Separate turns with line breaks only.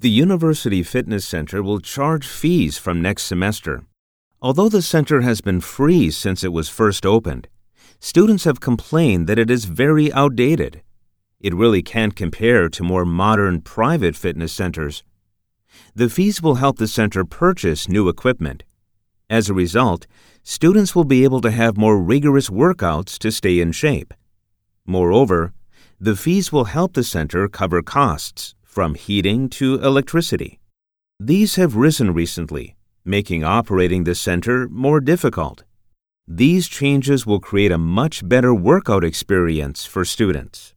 The University Fitness Center will charge fees from next semester. Although the center has been free since it was first opened, students have complained that it is very outdated. It really can't compare to more modern private fitness centers. The fees will help the center purchase new equipment. As a result, students will be able to have more rigorous workouts to stay in shape. Moreover, the fees will help the center cover costs from heating to electricity. These have risen recently, making operating the center more difficult. These changes will create a much better workout experience for students.